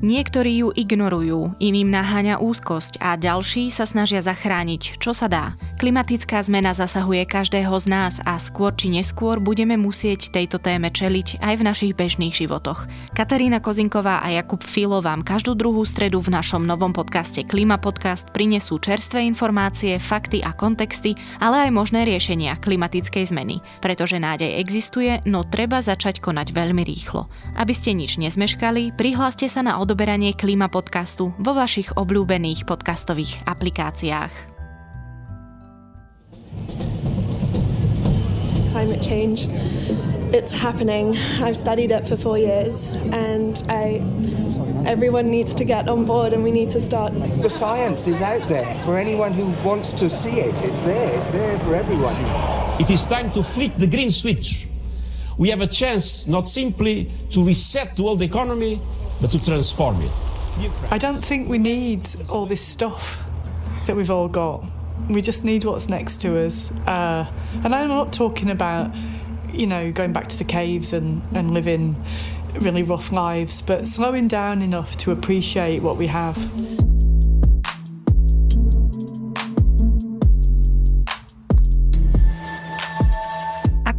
Niektorí ju ignorujú, iným naháňa úzkosť a ďalší sa snažia zachrániť, čo sa dá. Klimatická zmena zasahuje každého z nás a skôr či neskôr budeme musieť tejto téme čeliť aj v našich bežných životoch. Katarína Kozinková a Jakub Filo vám každú druhú stredu v našom novom podcaste Klima Podcast prinesú čerstvé informácie, fakty a kontexty, ale aj možné riešenia klimatickej zmeny. Pretože nádej existuje, no treba začať konať veľmi rýchlo. Aby ste nič nezmeškali, prihláste sa na odoberanie Klíma podcastu vo vašich obľúbených podcastových aplikáciách. Climate change, it's happening. I've studied it for four years and I everyone needs to get on board and we need to start. The science is out there for anyone who wants to see it. It's there. It's there for everyone. It is time to flick the green switch. We have a chance not simply to reset the world economy, but to transform it. I don't think we need all this stuff that we've all got. We just need what's next to us. Uh, and I'm not talking about, you know, going back to the caves and, and living really rough lives, but slowing down enough to appreciate what we have.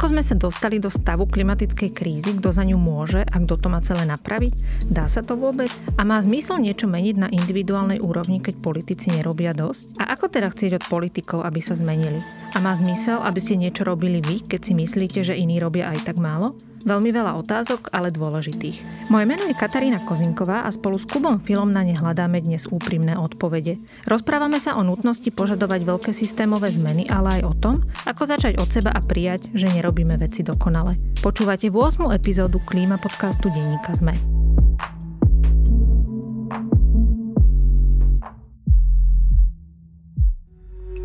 Ako sme sa dostali do stavu klimatickej krízy, kto za ňu môže a kto to má celé napraviť? Dá sa to vôbec? A má zmysel niečo meniť na individuálnej úrovni, keď politici nerobia dosť? A ako teda chcieť od politikov, aby sa zmenili? A má zmysel, aby ste niečo robili vy, keď si myslíte, že iní robia aj tak málo? Veľmi veľa otázok, ale dôležitých. Moje meno je Katarína Kozinková a spolu s Kubom Filom na ne hľadáme dnes úprimné odpovede. Rozprávame sa o nutnosti požadovať veľké systémové zmeny, ale aj o tom, ako začať od seba a prijať, že nerobíme veci dokonale. Počúvate 8. epizódu Klíma podcastu Denníka ZME.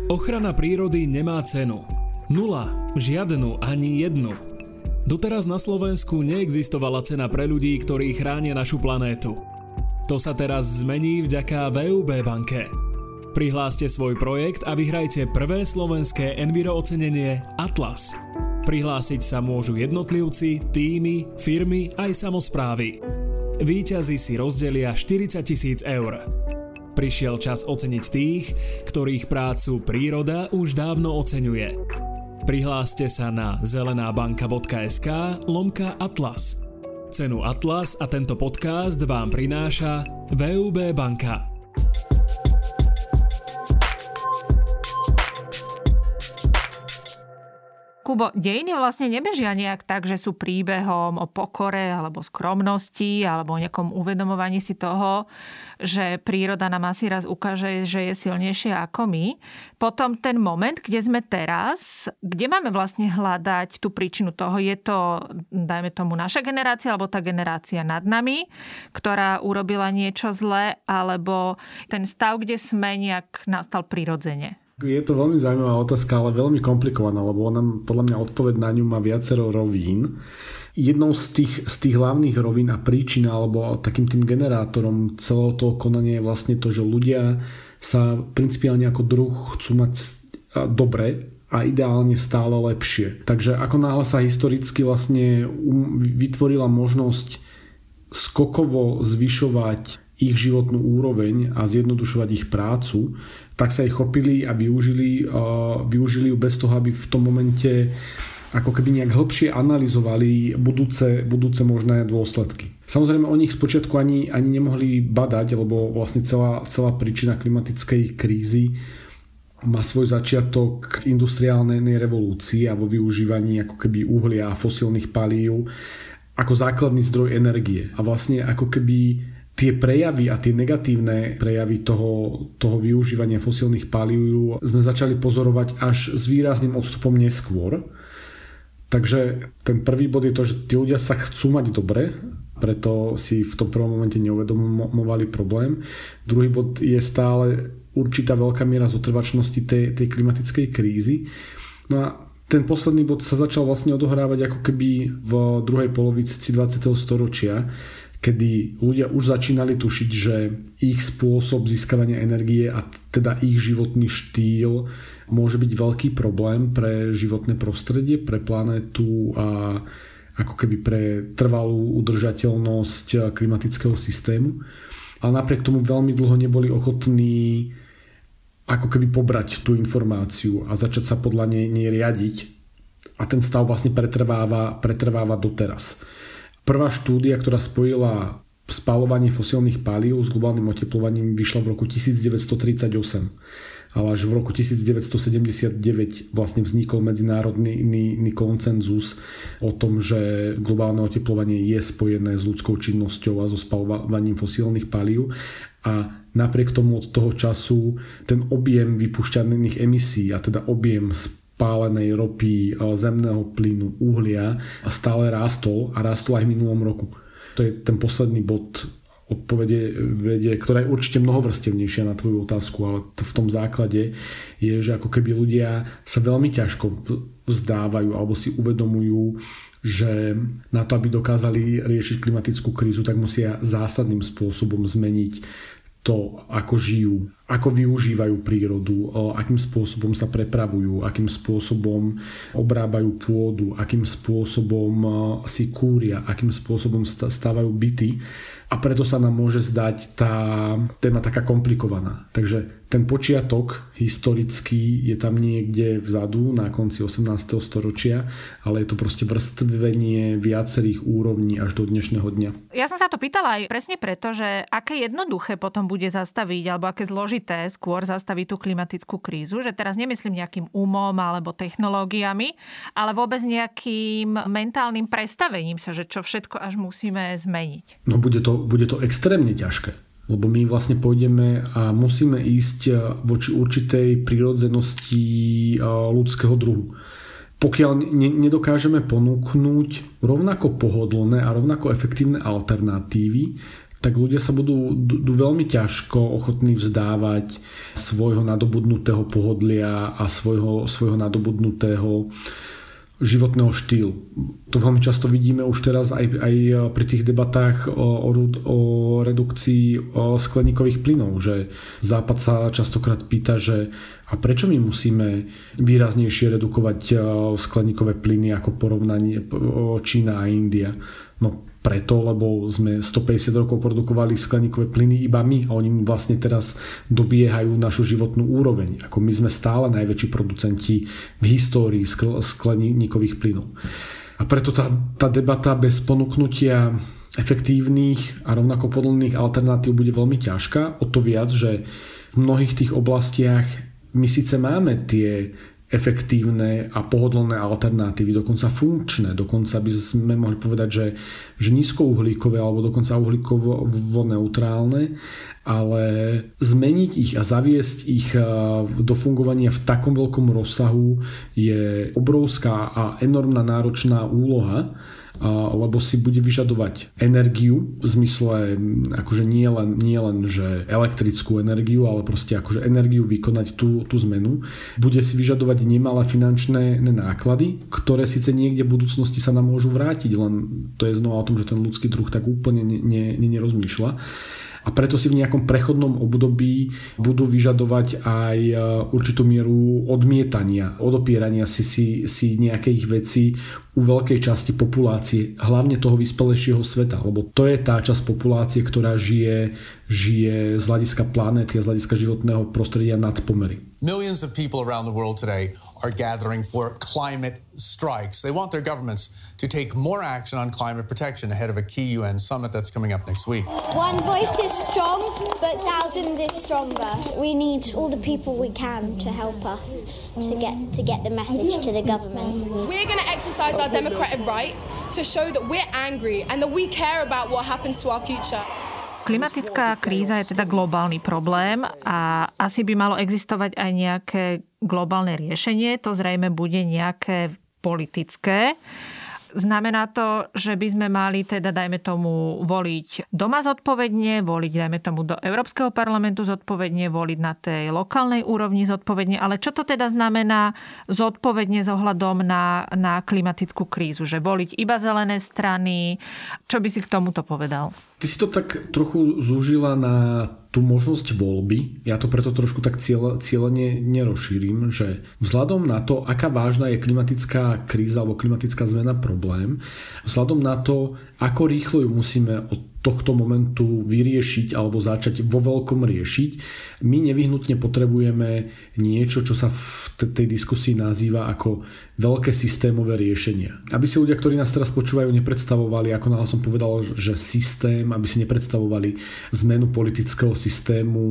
Ochrana prírody nemá cenu. Nula, žiadnu ani jednu. Doteraz na Slovensku neexistovala cena pre ľudí, ktorí chránia našu planétu. To sa teraz zmení vďaka VUB banke. Prihláste svoj projekt a vyhrajte prvé slovenské Enviro ocenenie Atlas. Prihlásiť sa môžu jednotlivci, týmy, firmy aj samozprávy. Výťazí si rozdelia 40 tisíc eur. Prišiel čas oceniť tých, ktorých prácu príroda už dávno oceňuje. Prihláste sa na zelenábanka.sk lomka Atlas. Cenu Atlas a tento podcast vám prináša VUB banka. Kubo, dejiny vlastne nebežia nejak tak, že sú príbehom o pokore alebo skromnosti alebo o nejakom uvedomovaní si toho, že príroda nám asi raz ukáže, že je silnejšia ako my. Potom ten moment, kde sme teraz, kde máme vlastne hľadať tú príčinu toho, je to, dajme tomu, naša generácia alebo tá generácia nad nami, ktorá urobila niečo zlé, alebo ten stav, kde sme nejak nastal prirodzene. Je to veľmi zaujímavá otázka, ale veľmi komplikovaná, lebo ona podľa mňa odpoveď na ňu má viacero rovín. Jednou z tých, z tých hlavných rovín a príčin alebo takým tým generátorom celého toho konania je vlastne to, že ľudia sa principiálne ako druh chcú mať dobre a ideálne stále lepšie. Takže ako náhle sa historicky vlastne um, vytvorila možnosť skokovo zvyšovať ich životnú úroveň a zjednodušovať ich prácu, tak sa ich chopili a využili, využili ju bez toho, aby v tom momente ako keby nejak hĺbšie analyzovali budúce, budúce možné dôsledky. Samozrejme o nich spočiatku ani, ani nemohli badať, lebo vlastne celá, celá príčina klimatickej krízy má svoj začiatok v industriálnej revolúcii a vo využívaní ako keby uhlia a fosílnych palív ako základný zdroj energie. A vlastne ako keby tie prejavy a tie negatívne prejavy toho, toho využívania fosílnych palív sme začali pozorovať až s výrazným odstupom neskôr. Takže ten prvý bod je to, že tí ľudia sa chcú mať dobre, preto si v tom prvom momente neuvedomovali problém. Druhý bod je stále určitá veľká miera zotrvačnosti tej, tej klimatickej krízy. No a ten posledný bod sa začal vlastne odohrávať ako keby v druhej polovici 20. storočia, kedy ľudia už začínali tušiť, že ich spôsob získavania energie a teda ich životný štýl môže byť veľký problém pre životné prostredie, pre planetu a, ako keby pre trvalú udržateľnosť klimatického systému. Ale napriek tomu veľmi dlho neboli ochotní ako keby pobrať tú informáciu a začať sa podľa nej, nej riadiť. A ten stav vlastne pretrváva, pretrváva doteraz. Prvá štúdia, ktorá spojila spalovanie fosílnych palív s globálnym oteplovaním vyšla v roku 1938 ale až v roku 1979 vlastne vznikol medzinárodný koncenzus o tom, že globálne oteplovanie je spojené s ľudskou činnosťou a so spalovaním fosílnych palív. A napriek tomu od toho času ten objem vypušťaných emisí a teda objem spálenej ropy, zemného plynu, uhlia stále rástol a rástol aj v minulom roku. To je ten posledný bod odpovede, vedie, ktorá je určite mnohovrstevnejšia na tvoju otázku, ale v tom základe je, že ako keby ľudia sa veľmi ťažko vzdávajú alebo si uvedomujú, že na to, aby dokázali riešiť klimatickú krízu, tak musia zásadným spôsobom zmeniť to, ako žijú, ako využívajú prírodu, akým spôsobom sa prepravujú, akým spôsobom obrábajú pôdu, akým spôsobom si kúria, akým spôsobom stávajú byty a preto sa nám môže zdať tá téma taká komplikovaná. Takže ten počiatok historický je tam niekde vzadu na konci 18. storočia, ale je to proste vrstvenie viacerých úrovní až do dnešného dňa. Ja som sa to pýtala aj presne preto, že aké jednoduché potom bude zastaviť, alebo aké zložité skôr zastaviť tú klimatickú krízu, že teraz nemyslím nejakým umom alebo technológiami, ale vôbec nejakým mentálnym prestavením sa, že čo všetko až musíme zmeniť. No bude to, bude to extrémne ťažké lebo my vlastne pôjdeme a musíme ísť e, voči určitej prírodzenosti e, ľudského druhu. Pokiaľ ne- nedokážeme ponúknuť rovnako pohodlné a rovnako efektívne alternatívy, tak ľudia sa budú, budú veľmi ťažko ochotní vzdávať svojho nadobudnutého pohodlia a svojho, svojho nadobudnutého životného štýlu. To veľmi často vidíme už teraz aj, aj pri tých debatách o, o, o redukcii o skleníkových plynov, že Západ sa častokrát pýta, že a prečo my musíme výraznejšie redukovať skleníkové plyny ako porovnanie Čína a India? No preto, lebo sme 150 rokov produkovali skleníkové plyny iba my a oni vlastne teraz dobiehajú našu životnú úroveň. Ako my sme stále najväčší producenti v histórii skleníkových plynov. A preto tá, tá debata bez ponúknutia efektívnych a rovnako podlných alternatív bude veľmi ťažká. O to viac, že v mnohých tých oblastiach my síce máme tie efektívne a pohodlné alternatívy, dokonca funkčné, dokonca by sme mohli povedať, že, že nízkouhlíkové alebo dokonca uhlíkovo neutrálne, ale zmeniť ich a zaviesť ich eh, do fungovania v takom veľkom rozsahu je obrovská a enormná náročná úloha, lebo si bude vyžadovať energiu v zmysle akože nie len, nie len že elektrickú energiu, ale proste akože energiu vykonať tú, tú zmenu. Bude si vyžadovať nemalé finančné náklady, ktoré síce niekde v budúcnosti sa nám môžu vrátiť, len to je znova o tom, že ten ľudský druh tak úplne ne, ne, nerozmýšľa a preto si v nejakom prechodnom období budú vyžadovať aj e, určitú mieru odmietania, odopierania si, si, si nejakých vecí u veľkej časti populácie, hlavne toho vyspelejšieho sveta, lebo to je tá časť populácie, ktorá žije, žije z hľadiska planéty a z hľadiska životného prostredia nad pomery. Millions of people around the world today are gathering for climate strikes. They want their governments to take more action on climate protection ahead of a key UN summit that's coming up next week. One voice is strong, but thousands is stronger. We need all the people we can to help us to get to get the message to the government. We're going to exercise our democratic right to show that we're angry and that we care about what happens to our future. Klimatická kríza je teda globálny problém a asi by malo existovať aj nejaké globálne riešenie. To zrejme bude nejaké politické. Znamená to, že by sme mali teda, dajme tomu, voliť doma zodpovedne, voliť, dajme tomu, do Európskeho parlamentu zodpovedne, voliť na tej lokálnej úrovni zodpovedne, ale čo to teda znamená zodpovedne s na, na klimatickú krízu? Že voliť iba zelené strany? Čo by si k tomuto povedal? Ty si to tak trochu zúžila na tú možnosť voľby. Ja to preto trošku tak cieľ, cieľene nerozšírim, že vzhľadom na to, aká vážna je klimatická kríza alebo klimatická zmena problém, vzhľadom na to, ako rýchlo ju musíme od tohto momentu vyriešiť alebo začať vo veľkom riešiť, my nevyhnutne potrebujeme niečo, čo sa v tej diskusii nazýva ako veľké systémové riešenia. Aby si ľudia, ktorí nás teraz počúvajú, nepredstavovali, ako náhle som povedal, že systém, aby si nepredstavovali zmenu politického systému,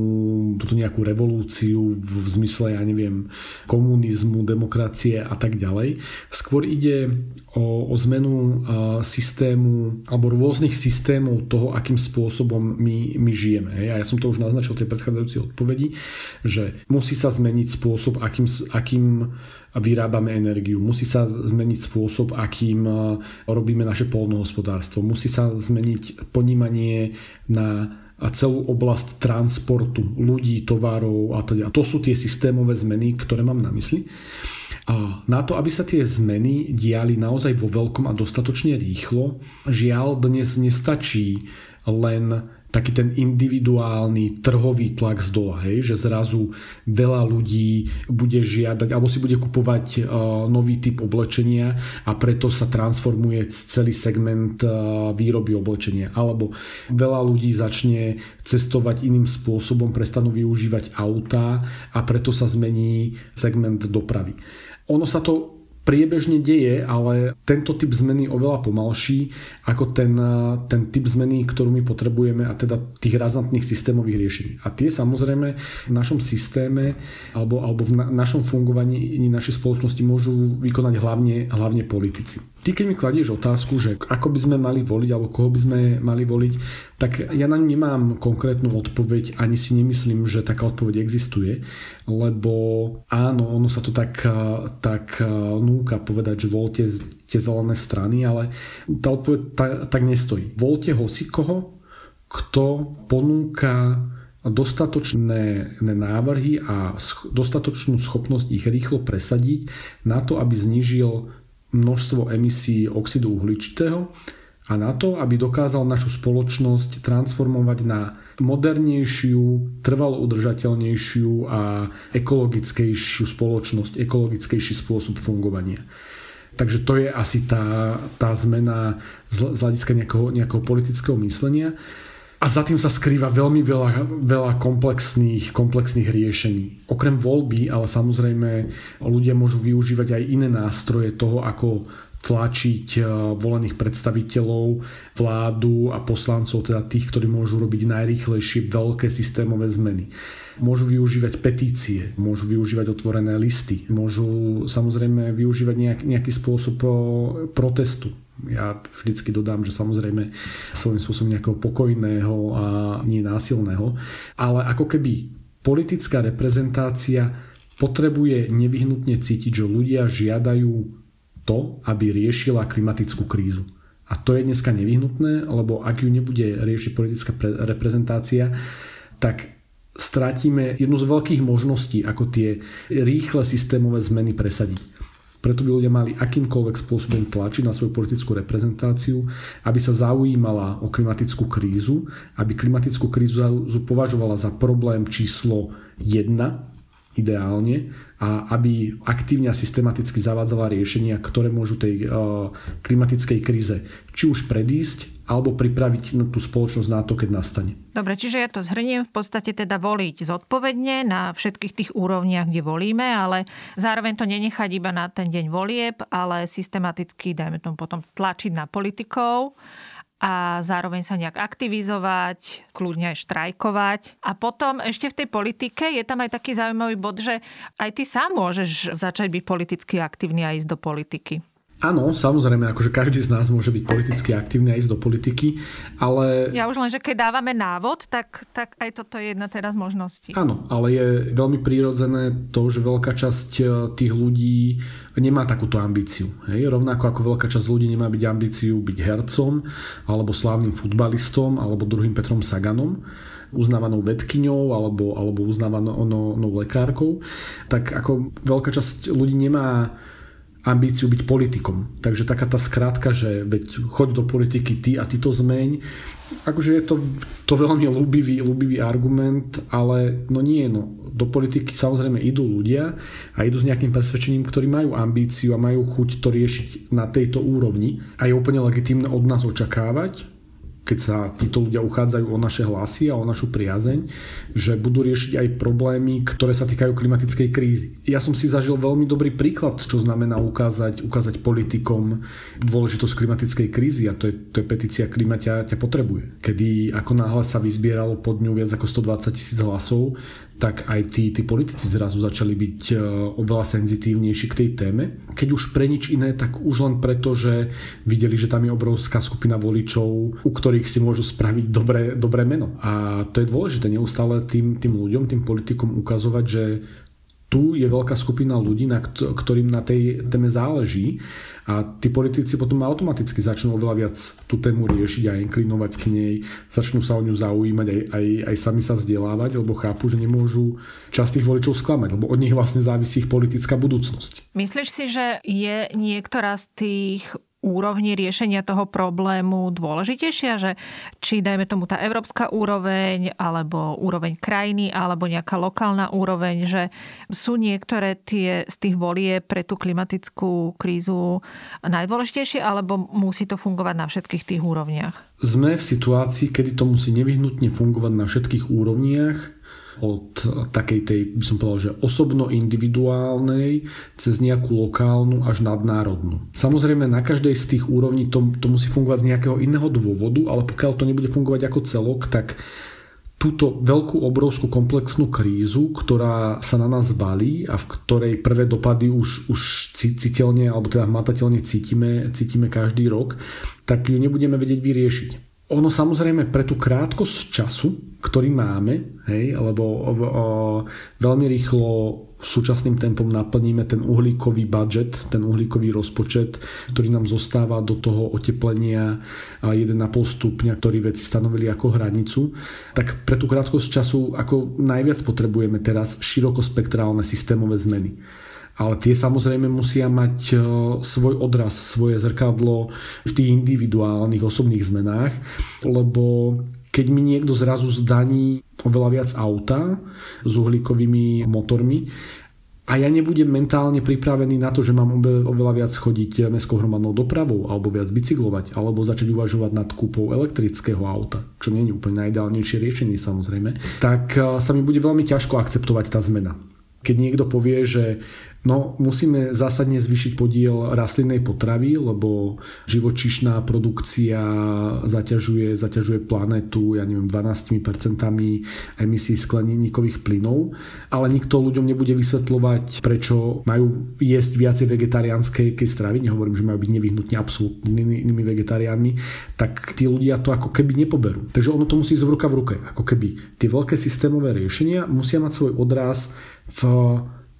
túto nejakú revolúciu v, zmysle, ja neviem, komunizmu, demokracie a tak ďalej. Skôr ide o, o zmenu systému alebo rôznych systémov toho, akým spôsobom my, my žijeme. A ja som to už naznačil v tej predchádzajúcej odpovedi, že musí sa zmeniť spôsob, akým, akým vyrábame energiu. Musí sa zmeniť spôsob, akým robíme naše polnohospodárstvo. Musí sa zmeniť ponímanie na celú oblasť transportu ľudí, tovarov a teda. To sú tie systémové zmeny, ktoré mám na mysli. Na to, aby sa tie zmeny diali naozaj vo veľkom a dostatočne rýchlo, žiaľ dnes nestačí len taký ten individuálny trhový tlak z dola, hej, že zrazu veľa ľudí bude žiadať alebo si bude kupovať uh, nový typ oblečenia a preto sa transformuje celý segment uh, výroby oblečenia. Alebo veľa ľudí začne cestovať iným spôsobom, prestanú využívať autá a preto sa zmení segment dopravy. Ono sa to priebežne deje, ale tento typ zmeny je oveľa pomalší ako ten, ten typ zmeny, ktorú my potrebujeme a teda tých razantných systémových riešení. A tie samozrejme v našom systéme alebo, alebo v na, našom fungovaní našej spoločnosti môžu vykonať hlavne, hlavne politici. Ty keď mi kladieš otázku, že ako by sme mali voliť alebo koho by sme mali voliť, tak ja na ňu nemám konkrétnu odpoveď, ani si nemyslím, že taká odpoveď existuje, lebo áno, ono sa to tak, tak núka povedať, že voľte tie zelené strany, ale tá odpoveď tak, tak nestojí. Voľte hoci koho, kto ponúka dostatočné návrhy a dostatočnú schopnosť ich rýchlo presadiť na to, aby znížil množstvo emisí oxidu uhličitého a na to, aby dokázal našu spoločnosť transformovať na modernejšiu, trvalo udržateľnejšiu a ekologickejšiu spoločnosť, ekologickejší spôsob fungovania. Takže to je asi tá, tá zmena z hľadiska nejakého, nejakého politického myslenia. A za tým sa skrýva veľmi veľa, veľa komplexných, komplexných riešení. Okrem voľby, ale samozrejme ľudia môžu využívať aj iné nástroje toho, ako tlačiť eh, volených predstaviteľov, vládu a poslancov, teda tých, ktorí môžu robiť najrýchlejšie veľké systémové zmeny. Môžu využívať petície, môžu využívať otvorené listy, môžu samozrejme využívať nejak, nejaký spôsob eh, protestu ja vždycky dodám, že samozrejme svojím spôsobom nejakého pokojného a nie násilného, ale ako keby politická reprezentácia potrebuje nevyhnutne cítiť, že ľudia žiadajú to, aby riešila klimatickú krízu. A to je dneska nevyhnutné, lebo ak ju nebude riešiť politická reprezentácia, tak stratíme jednu z veľkých možností, ako tie rýchle systémové zmeny presadiť. Preto by ľudia mali akýmkoľvek spôsobom tlačiť na svoju politickú reprezentáciu, aby sa zaujímala o klimatickú krízu, aby klimatickú krízu považovala za problém číslo 1 ideálne a aby aktívne a systematicky zavádzala riešenia, ktoré môžu tej uh, klimatickej kríze či už predísť, alebo pripraviť tú spoločnosť na to, keď nastane. Dobre, čiže ja to zhrniem v podstate teda voliť zodpovedne na všetkých tých úrovniach, kde volíme, ale zároveň to nenechať iba na ten deň volieb, ale systematicky, dajme tomu potom tlačiť na politikov a zároveň sa nejak aktivizovať, kľudne aj štrajkovať. A potom ešte v tej politike je tam aj taký zaujímavý bod, že aj ty sám môžeš začať byť politicky aktívny a ísť do politiky. Áno, samozrejme, akože každý z nás môže byť politicky aktívny a ísť do politiky, ale... Ja už len, že keď dávame návod, tak, tak aj toto je jedna teraz možností. Áno, ale je veľmi prírodzené to, že veľká časť e, tých ľudí nemá takúto ambíciu. Hej? Rovnako ako veľká časť ľudí nemá byť ambíciu byť hercom, alebo slávnym futbalistom, alebo druhým Petrom Saganom uznávanou vedkyňou alebo, alebo uznávanou lekárkou, tak ako veľká časť ľudí nemá ambíciu byť politikom. Takže taká tá skrátka, že veď choď do politiky ty a ty to zmeň, akože je to, to veľmi ľúbivý, ľúbivý argument, ale no nie, no. Do politiky samozrejme idú ľudia a idú s nejakým presvedčením, ktorí majú ambíciu a majú chuť to riešiť na tejto úrovni. A je úplne legitimné od nás očakávať, keď sa títo ľudia uchádzajú o naše hlasy a o našu priazeň, že budú riešiť aj problémy, ktoré sa týkajú klimatickej krízy. Ja som si zažil veľmi dobrý príklad, čo znamená ukázať, ukázať politikom dôležitosť klimatickej krízy a to je, to je petícia Klima ťa, ťa potrebuje. Kedy ako náhle sa vyzbieralo pod ňu viac ako 120 tisíc hlasov, tak aj tí, tí politici zrazu začali byť e, oveľa senzitívnejší k tej téme. Keď už pre nič iné, tak už len preto, že videli, že tam je obrovská skupina voličov, u ktorých si môžu spraviť dobré, dobré meno. A to je dôležité neustále tým, tým ľuďom, tým politikom ukazovať, že tu je veľká skupina ľudí, na ktorým na tej téme záleží a tí politici potom automaticky začnú oveľa viac tú tému riešiť a inklinovať k nej, začnú sa o ňu zaujímať, aj, aj, aj sami sa vzdelávať, lebo chápu, že nemôžu časť tých voličov sklamať, lebo od nich vlastne závisí ich politická budúcnosť. Myslíš si, že je niektorá z tých úrovni riešenia toho problému dôležitejšia, že či dajme tomu tá európska úroveň, alebo úroveň krajiny, alebo nejaká lokálna úroveň, že sú niektoré tie z tých volie pre tú klimatickú krízu najdôležitejšie, alebo musí to fungovať na všetkých tých úrovniach? Sme v situácii, kedy to musí nevyhnutne fungovať na všetkých úrovniach od takej tej, by som povedal, že osobno individuálnej cez nejakú lokálnu až nadnárodnú. Samozrejme na každej z tých úrovní to, to musí fungovať z nejakého iného dôvodu, ale pokiaľ to nebude fungovať ako celok, tak túto veľkú, obrovskú komplexnú krízu, ktorá sa na nás balí a v ktorej prvé dopady už, už citeľne alebo teda hmatateľne cítime, cítime každý rok, tak ju nebudeme vedieť vyriešiť. Ono samozrejme pre tú krátkosť času, ktorý máme, hej, lebo o, o, veľmi rýchlo súčasným tempom naplníme ten uhlíkový budget, ten uhlíkový rozpočet, ktorý nám zostáva do toho oteplenia 1,5 stupňa, ktorý veci stanovili ako hranicu, tak pre tú krátkosť času ako najviac potrebujeme teraz širokospektrálne systémové zmeny ale tie samozrejme musia mať e, svoj odraz, svoje zrkadlo v tých individuálnych osobných zmenách, lebo keď mi niekto zrazu zdaní oveľa viac auta s uhlíkovými motormi, a ja nebudem mentálne pripravený na to, že mám oveľa viac chodiť mestskou hromadnou dopravou alebo viac bicyklovať alebo začať uvažovať nad kúpou elektrického auta, čo nie je úplne najideálnejšie riešenie samozrejme, tak e, sa mi bude veľmi ťažko akceptovať tá zmena. Keď niekto povie, že No, musíme zásadne zvyšiť podiel rastlinnej potravy, lebo živočišná produkcia zaťažuje, zaťažuje planetu, ja neviem, 12% emisí skleníkových plynov, ale nikto ľuďom nebude vysvetľovať, prečo majú jesť viacej vegetariánskej stravy, nehovorím, že majú byť nevyhnutne absolútnymi vegetariánmi, tak tí ľudia to ako keby nepoberú. Takže ono to musí ísť v ruka v ruke, ako keby tie veľké systémové riešenia musia mať svoj odraz v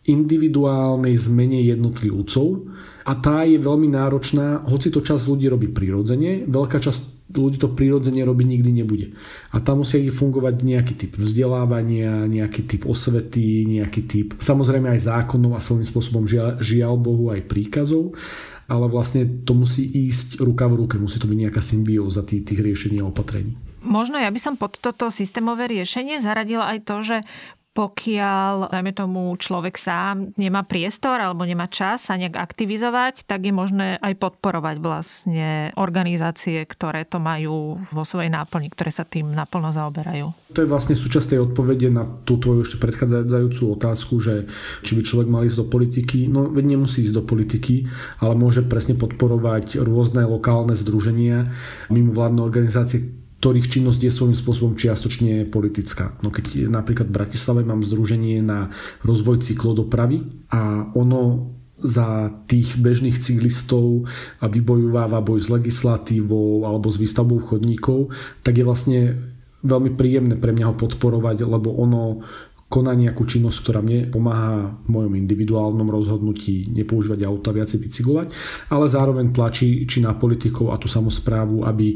individuálnej zmene jednotlivcov a tá je veľmi náročná, hoci to čas ľudí robí prirodzene, veľká časť ľudí to prirodzene robí nikdy nebude. A tam musí fungovať nejaký typ vzdelávania, nejaký typ osvety, nejaký typ samozrejme aj zákonov a svojím spôsobom žiaľ, žiaľ Bohu aj príkazov, ale vlastne to musí ísť ruka v ruke, musí to byť nejaká symbióza tých, tých riešení a opatrení. Možno ja by som pod toto systémové riešenie zaradila aj to, že pokiaľ, dajme tomu, človek sám nemá priestor alebo nemá čas sa nejak aktivizovať, tak je možné aj podporovať vlastne organizácie, ktoré to majú vo svojej náplni, ktoré sa tým naplno zaoberajú. To je vlastne súčasť tej odpovede na tú tvoju ešte predchádzajúcu otázku, že či by človek mal ísť do politiky. No veď nemusí ísť do politiky, ale môže presne podporovať rôzne lokálne združenia, mimovládne organizácie, ktorých činnosť je svojím spôsobom čiastočne politická. No keď napríklad v Bratislave mám združenie na rozvoj cyklodopravy a ono za tých bežných cyklistov vybojováva boj s legislatívou alebo s výstavbou chodníkov, tak je vlastne veľmi príjemné pre mňa ho podporovať, lebo ono koná nejakú činnosť, ktorá mne pomáha v mojom individuálnom rozhodnutí nepoužívať auta, viacej bicyklovať, ale zároveň tlačí či na politikov a tú samozprávu, aby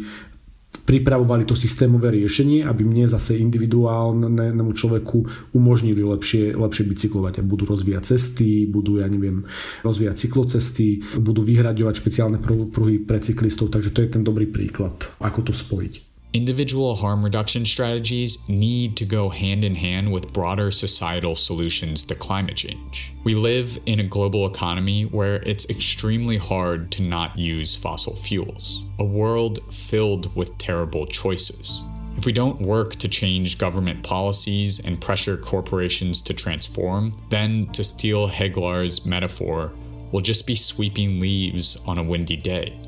pripravovali to systémové riešenie, aby mne zase individuálnemu človeku umožnili lepšie, lepšie bicyklovať a budú rozvíjať cesty, budú, ja neviem, rozvíjať cyklocesty, budú vyhraďovať špeciálne pruhy pre cyklistov, takže to je ten dobrý príklad, ako to spojiť. Individual harm reduction strategies need to go hand in hand with broader societal solutions to climate change. We live in a global economy where it's extremely hard to not use fossil fuels, a world filled with terrible choices. If we don't work to change government policies and pressure corporations to transform, then, to steal Heglar's metaphor, we'll just be sweeping leaves on a windy day.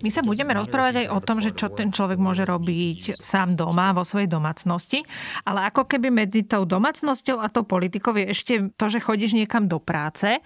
My sa budeme rozprávať aj o tom, že čo ten človek môže robiť sám doma, vo svojej domácnosti, ale ako keby medzi tou domácnosťou a tou politikou je ešte to, že chodíš niekam do práce.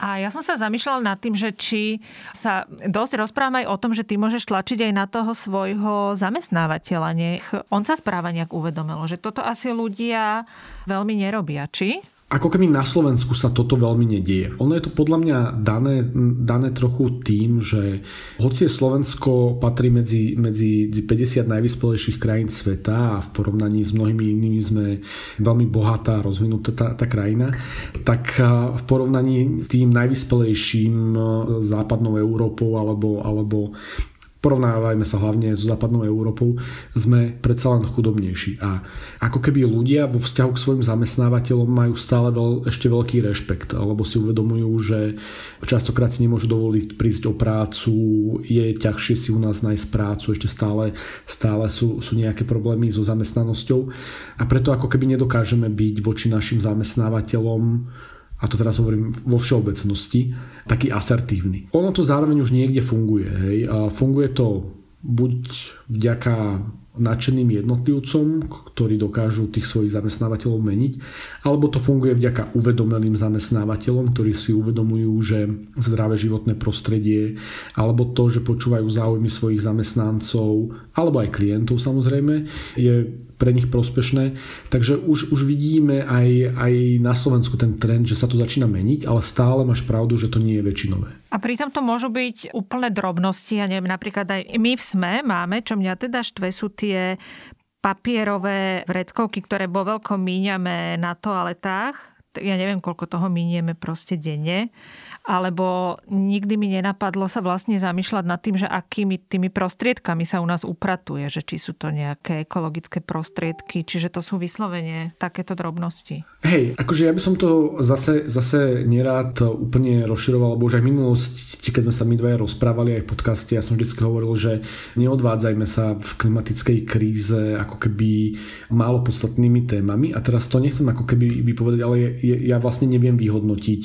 A ja som sa zamýšľala nad tým, že či sa dosť rozprávam aj o tom, že ty môžeš tlačiť aj na toho svojho zamestnávateľa. Nech on sa správa nejak uvedomilo, že toto asi ľudia veľmi nerobia, či? Ako keby na Slovensku sa toto veľmi nedieje. Ono je to podľa mňa dané, dané trochu tým, že hoci je Slovensko patrí medzi, medzi 50 najvyspelejších krajín sveta a v porovnaní s mnohými inými sme veľmi bohatá, rozvinutá tá, tá krajina, tak v porovnaní tým najvyspelejším západnou Európou alebo, alebo porovnávajme sa hlavne so západnou Európou, sme predsa len chudobnejší. A ako keby ľudia vo vzťahu k svojim zamestnávateľom majú stále veľ, ešte veľký rešpekt, alebo si uvedomujú, že častokrát si nemôžu dovoliť prísť o prácu, je ťažšie si u nás nájsť prácu, ešte stále, stále sú, sú nejaké problémy so zamestnanosťou. A preto ako keby nedokážeme byť voči našim zamestnávateľom a to teraz hovorím vo všeobecnosti, taký asertívny. Ono to zároveň už niekde funguje. Hej? A funguje to buď vďaka nadšeným jednotlivcom, ktorí dokážu tých svojich zamestnávateľov meniť, alebo to funguje vďaka uvedomelým zamestnávateľom, ktorí si uvedomujú, že zdravé životné prostredie, alebo to, že počúvajú záujmy svojich zamestnancov, alebo aj klientov samozrejme, je pre nich prospešné. Takže už, už vidíme aj, aj na Slovensku ten trend, že sa to začína meniť, ale stále máš pravdu, že to nie je väčšinové. A pritom to môžu byť úplné drobnosti. Ja neviem, napríklad aj my v SME máme, čo mňa teda štve, sú tie papierové vreckovky, ktoré vo veľkom míňame na toaletách. Ja neviem, koľko toho mínieme proste denne alebo nikdy mi nenapadlo sa vlastne zamýšľať nad tým, že akými tými prostriedkami sa u nás upratuje, že či sú to nejaké ekologické prostriedky, čiže to sú vyslovene takéto drobnosti. Hej, akože ja by som to zase, zase nerád úplne rozširoval, lebo už aj v minulosti, keď sme sa my dvaja rozprávali aj v podcaste, ja som vždy hovoril, že neodvádzajme sa v klimatickej kríze ako keby málo podstatnými témami a teraz to nechcem ako keby vypovedať, ale ja vlastne neviem vyhodnotiť,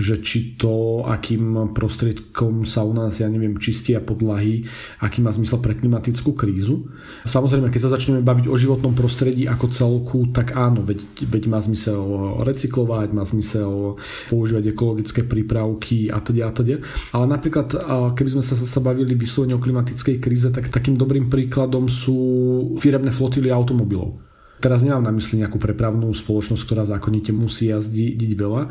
že či to akým prostriedkom sa u nás, ja neviem, čistia podlahy, aký má zmysel pre klimatickú krízu. Samozrejme, keď sa začneme baviť o životnom prostredí ako celku, tak áno, veď, veď má zmysel recyklovať, má zmysel používať ekologické prípravky a teda a teda. Ale napríklad, keby sme sa, sa bavili vyslovene o klimatickej kríze, tak takým dobrým príkladom sú firemné flotily automobilov. Teraz nemám na mysli nejakú prepravnú spoločnosť, ktorá zákonite musí jazdiť veľa,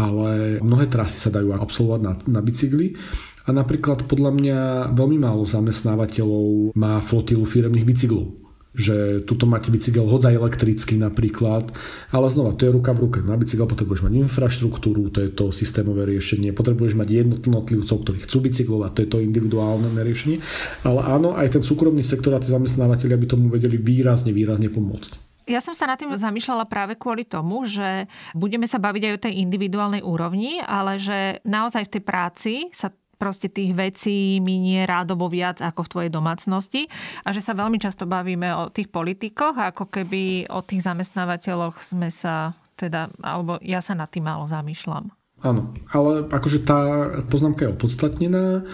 ale mnohé trasy sa dajú absolvovať na, na bicykli. A napríklad podľa mňa veľmi málo zamestnávateľov má flotilu firemných bicyklov že tuto máte bicykel hoď aj elektrický napríklad, ale znova to je ruka v ruke. Na bicykel potrebuješ mať infraštruktúru, to je to systémové riešenie, potrebuješ mať jednotlivcov, ktorí chcú bicyklovať, to je to individuálne riešenie, ale áno, aj ten súkromný sektor a tí zamestnávateľia by tomu vedeli výrazne, výrazne pomôcť. Ja som sa nad tým zamýšľala práve kvôli tomu, že budeme sa baviť aj o tej individuálnej úrovni, ale že naozaj v tej práci sa proste tých vecí minie rádovo viac ako v tvojej domácnosti a že sa veľmi často bavíme o tých politikoch ako keby o tých zamestnávateľoch sme sa teda, alebo ja sa nad tým málo zamýšľam. Áno, ale akože tá poznámka je opodstatnená,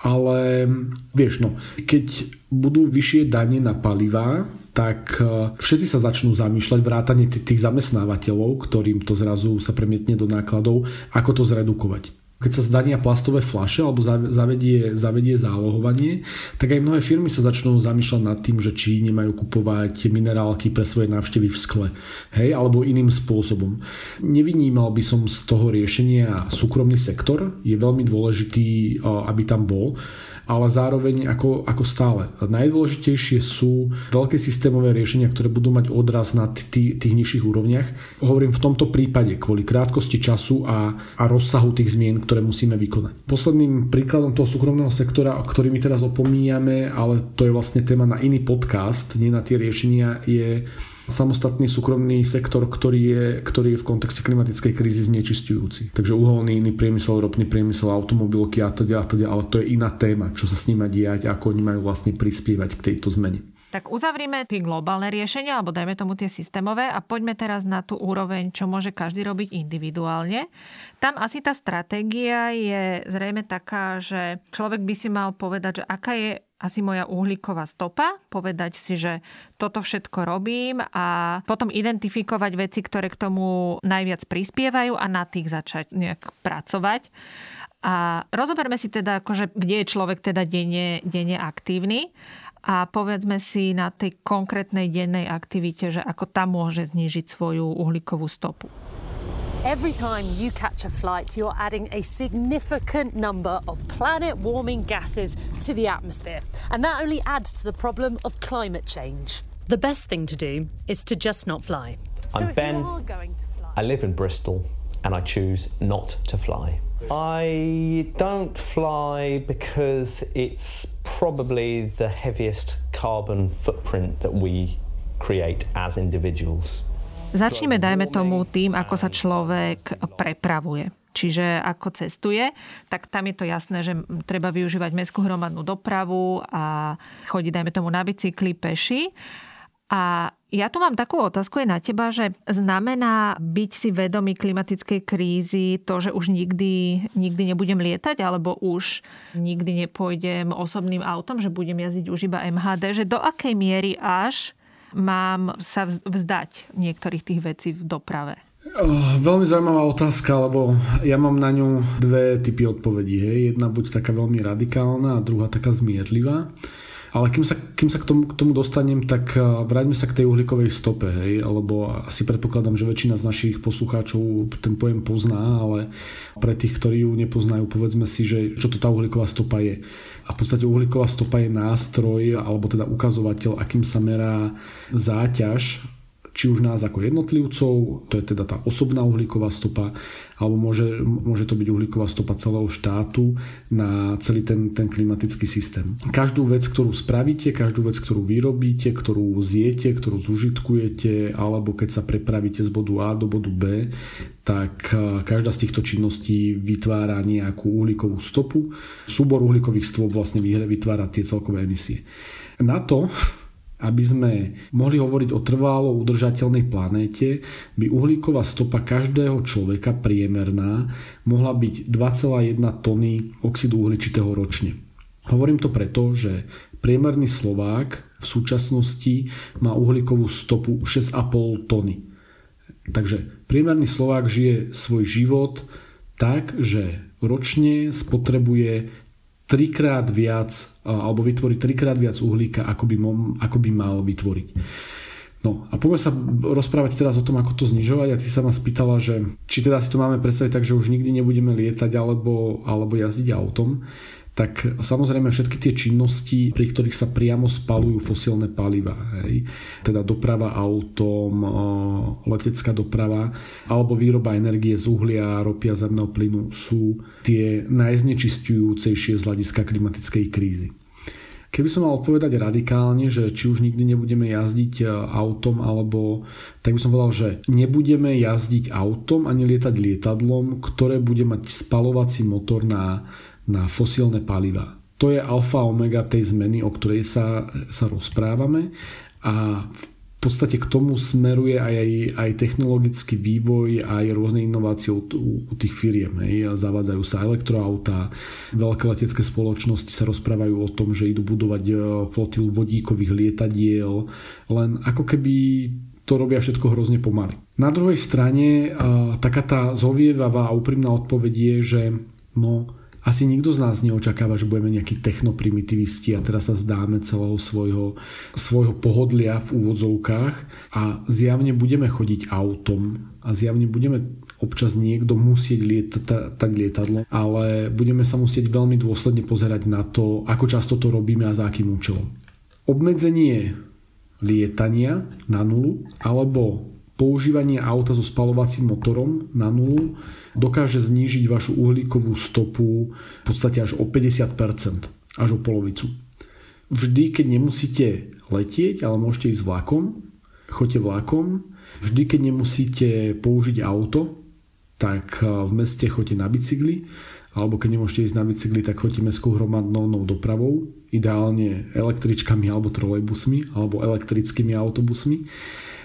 ale vieš, no, keď budú vyššie dane na palivá, tak e, všetci sa začnú zamýšľať vrátane tých zamestnávateľov, ktorým to zrazu sa premietne do nákladov, ako to zredukovať. Keď sa zdania plastové flaše alebo zavedie, zavedie zálohovanie, tak aj mnohé firmy sa začnú zamýšľať nad tým, že či nemajú kupovať minerálky pre svoje návštevy v skle, hej, alebo iným spôsobom. Nevynímal by som z toho riešenia súkromný sektor, je veľmi dôležitý, aby tam bol, ale zároveň ako, ako stále. Najdôležitejšie sú veľké systémové riešenia, ktoré budú mať odraz na tých, tých nižších úrovniach. Hovorím v tomto prípade kvôli krátkosti času a, a rozsahu tých zmien, ktoré musíme vykonať. Posledným príkladom toho súkromného sektora, ktorý my teraz opomíjame, ale to je vlastne téma na iný podcast, nie na tie riešenia, je samostatný súkromný sektor, ktorý je, ktorý je v kontexte klimatickej krízy znečistujúci. Takže uholný iný priemysel, ropný priemysel, automobilky a teda, a teda, ale to je iná téma, čo sa s nimi diať, ako oni majú vlastne prispievať k tejto zmene. Tak uzavrime tie globálne riešenia, alebo dajme tomu tie systémové a poďme teraz na tú úroveň, čo môže každý robiť individuálne. Tam asi tá stratégia je zrejme taká, že človek by si mal povedať, že aká je asi moja uhlíková stopa, povedať si, že toto všetko robím a potom identifikovať veci, ktoré k tomu najviac prispievajú a na tých začať nejak pracovať. A rozoberme si teda, akože, kde je človek teda denne, denne aktívny a povedzme si na tej konkrétnej dennej aktivite, že ako tam môže znížiť svoju uhlíkovú stopu. Every time you catch a flight, you're adding a significant number of planet warming gases to the atmosphere. And that only adds to the problem of climate change. The best thing to do is to just not fly. I'm so Ben. Fly, I live in Bristol and I choose not to fly. I don't fly because it's probably the heaviest carbon footprint that we create as individuals. Začneme, dajme tomu, tým, ako sa človek prepravuje. Čiže ako cestuje, tak tam je to jasné, že treba využívať mestskú hromadnú dopravu a chodiť, dajme tomu, na bicykli, peši. A ja tu mám takú otázku aj na teba, že znamená byť si vedomý klimatickej krízy to, že už nikdy, nikdy nebudem lietať, alebo už nikdy nepôjdem osobným autom, že budem jazdiť už iba MHD, že do akej miery až mám sa vzdať niektorých tých vecí v doprave? Oh, veľmi zaujímavá otázka, lebo ja mám na ňu dve typy odpovedí. Hej. Jedna buď taká veľmi radikálna a druhá taká zmierlivá. Ale kým sa, kým sa k, tomu, k tomu dostanem, tak eh, vráťme sa k tej uhlíkovej stope, hej, lebo asi predpokladám, že väčšina z našich poslucháčov ten pojem pozná, ale pre tých, ktorí ju nepoznajú, povedzme si, že čo to tá uhlíková stopa je. A v podstate uhlíková stopa je nástroj, alebo teda ukazovateľ, akým sa merá záťaž či už nás ako jednotlivcov, to je teda tá osobná uhlíková stopa, alebo môže, môže to byť uhlíková stopa celého štátu na celý ten, ten klimatický systém. Každú vec, ktorú spravíte, každú vec, ktorú vyrobíte, ktorú zjete, ktorú zužitkujete, alebo keď sa prepravíte z bodu A do bodu B, tak e, každá z týchto činností vytvára nejakú uhlíkovú stopu. Súbor uhlíkových stôp vlastne vytvára tie celkové emisie. Na to aby sme mohli hovoriť o trvalo udržateľnej planéte, by uhlíková stopa každého človeka priemerná mohla byť 2,1 tony oxidu uhličitého ročne. Hovorím to preto, že priemerný Slovák v súčasnosti má uhlíkovú stopu 6,5 tony. Takže priemerný Slovák žije svoj život tak, že ročne spotrebuje trikrát viac, alebo vytvoriť trikrát viac uhlíka, ako by, ako by mal vytvoriť. No a poďme sa rozprávať teraz o tom, ako to znižovať a ty sa ma spýtala, že či teda si to máme predstaviť tak, že už nikdy nebudeme lietať alebo, alebo jazdiť autom tak samozrejme všetky tie činnosti, pri ktorých sa priamo spalujú fosílne paliva, hej, teda doprava autom, letecká doprava alebo výroba energie z uhlia, ropy a zemného plynu sú tie najznečistujúcejšie z hľadiska klimatickej krízy. Keby som mal odpovedať radikálne, že či už nikdy nebudeme jazdiť e, autom, alebo tak by som povedal, že nebudeme jazdiť autom ani lietať lietadlom, ktoré bude mať spalovací motor na na fosílne paliva. To je alfa omega tej zmeny, o ktorej sa, sa rozprávame a v podstate k tomu smeruje aj, aj, aj technologický vývoj, aj rôzne inovácie u, u tých firiem. Hej. Zavádzajú sa elektroautá, veľké letecké spoločnosti sa rozprávajú o tom, že idú budovať e, flotilu vodíkových lietadiel, len ako keby to robia všetko hrozne pomaly. Na druhej strane e, taká tá zovievavá a úprimná odpoveď je, že no, asi nikto z nás neočakáva, že budeme nejakí technoprimitivisti a teraz sa zdáme celého svojho, svojho pohodlia v úvodzovkách a zjavne budeme chodiť autom a zjavne budeme občas niekto musieť lietať lietadlo, ale budeme sa musieť veľmi dôsledne pozerať na to, ako často to robíme a za akým účelom. Obmedzenie lietania na nulu alebo používanie auta so spalovacím motorom na nulu dokáže znížiť vašu uhlíkovú stopu v podstate až o 50%, až o polovicu. Vždy, keď nemusíte letieť, ale môžete ísť vlakom, choďte vlakom. Vždy, keď nemusíte použiť auto, tak eh, v meste choďte na bicykli, alebo keď nemôžete ísť na bicykli, tak choďte mestskou hromadnou dopravou, ideálne električkami alebo trolejbusmi, alebo elektrickými autobusmi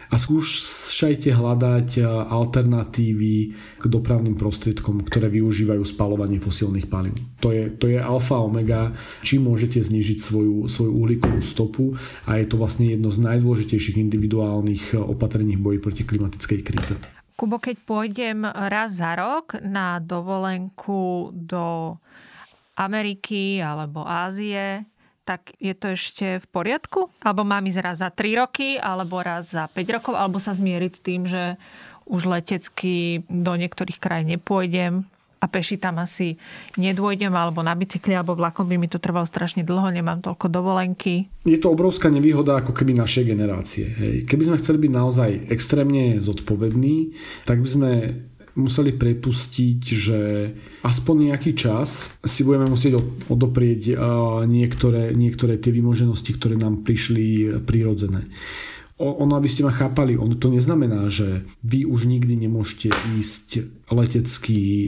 a skúšajte hľadať e, alternatívy k dopravným prostriedkom, ktoré využívajú spalovanie fosílnych palív. To je, to je alfa omega, čím môžete znižiť svoju, svoju uhlíkovú stopu a je to vlastne jedno z najdôležitejších individuálnych e, opatrení v boji proti klimatickej kríze. Kubo, keď pôjdem raz za rok na dovolenku do Ameriky alebo Ázie, tak je to ešte v poriadku? Alebo mám ísť raz za 3 roky, alebo raz za 5 rokov, alebo sa zmieriť s tým, že už letecky do niektorých krajín nepôjdem a peši tam asi nedôjdem, alebo na bicykli, alebo vlakom by mi to trvalo strašne dlho, nemám toľko dovolenky. Je to obrovská nevýhoda ako keby našej generácie. Hej. Keby sme chceli byť naozaj extrémne zodpovední, tak by sme museli prepustiť, že aspoň nejaký čas si budeme musieť odoprieť niektoré, niektoré tie vymoženosti, ktoré nám prišli prirodzené. Ono, aby ste ma chápali, ono to neznamená, že vy už nikdy nemôžete ísť letecky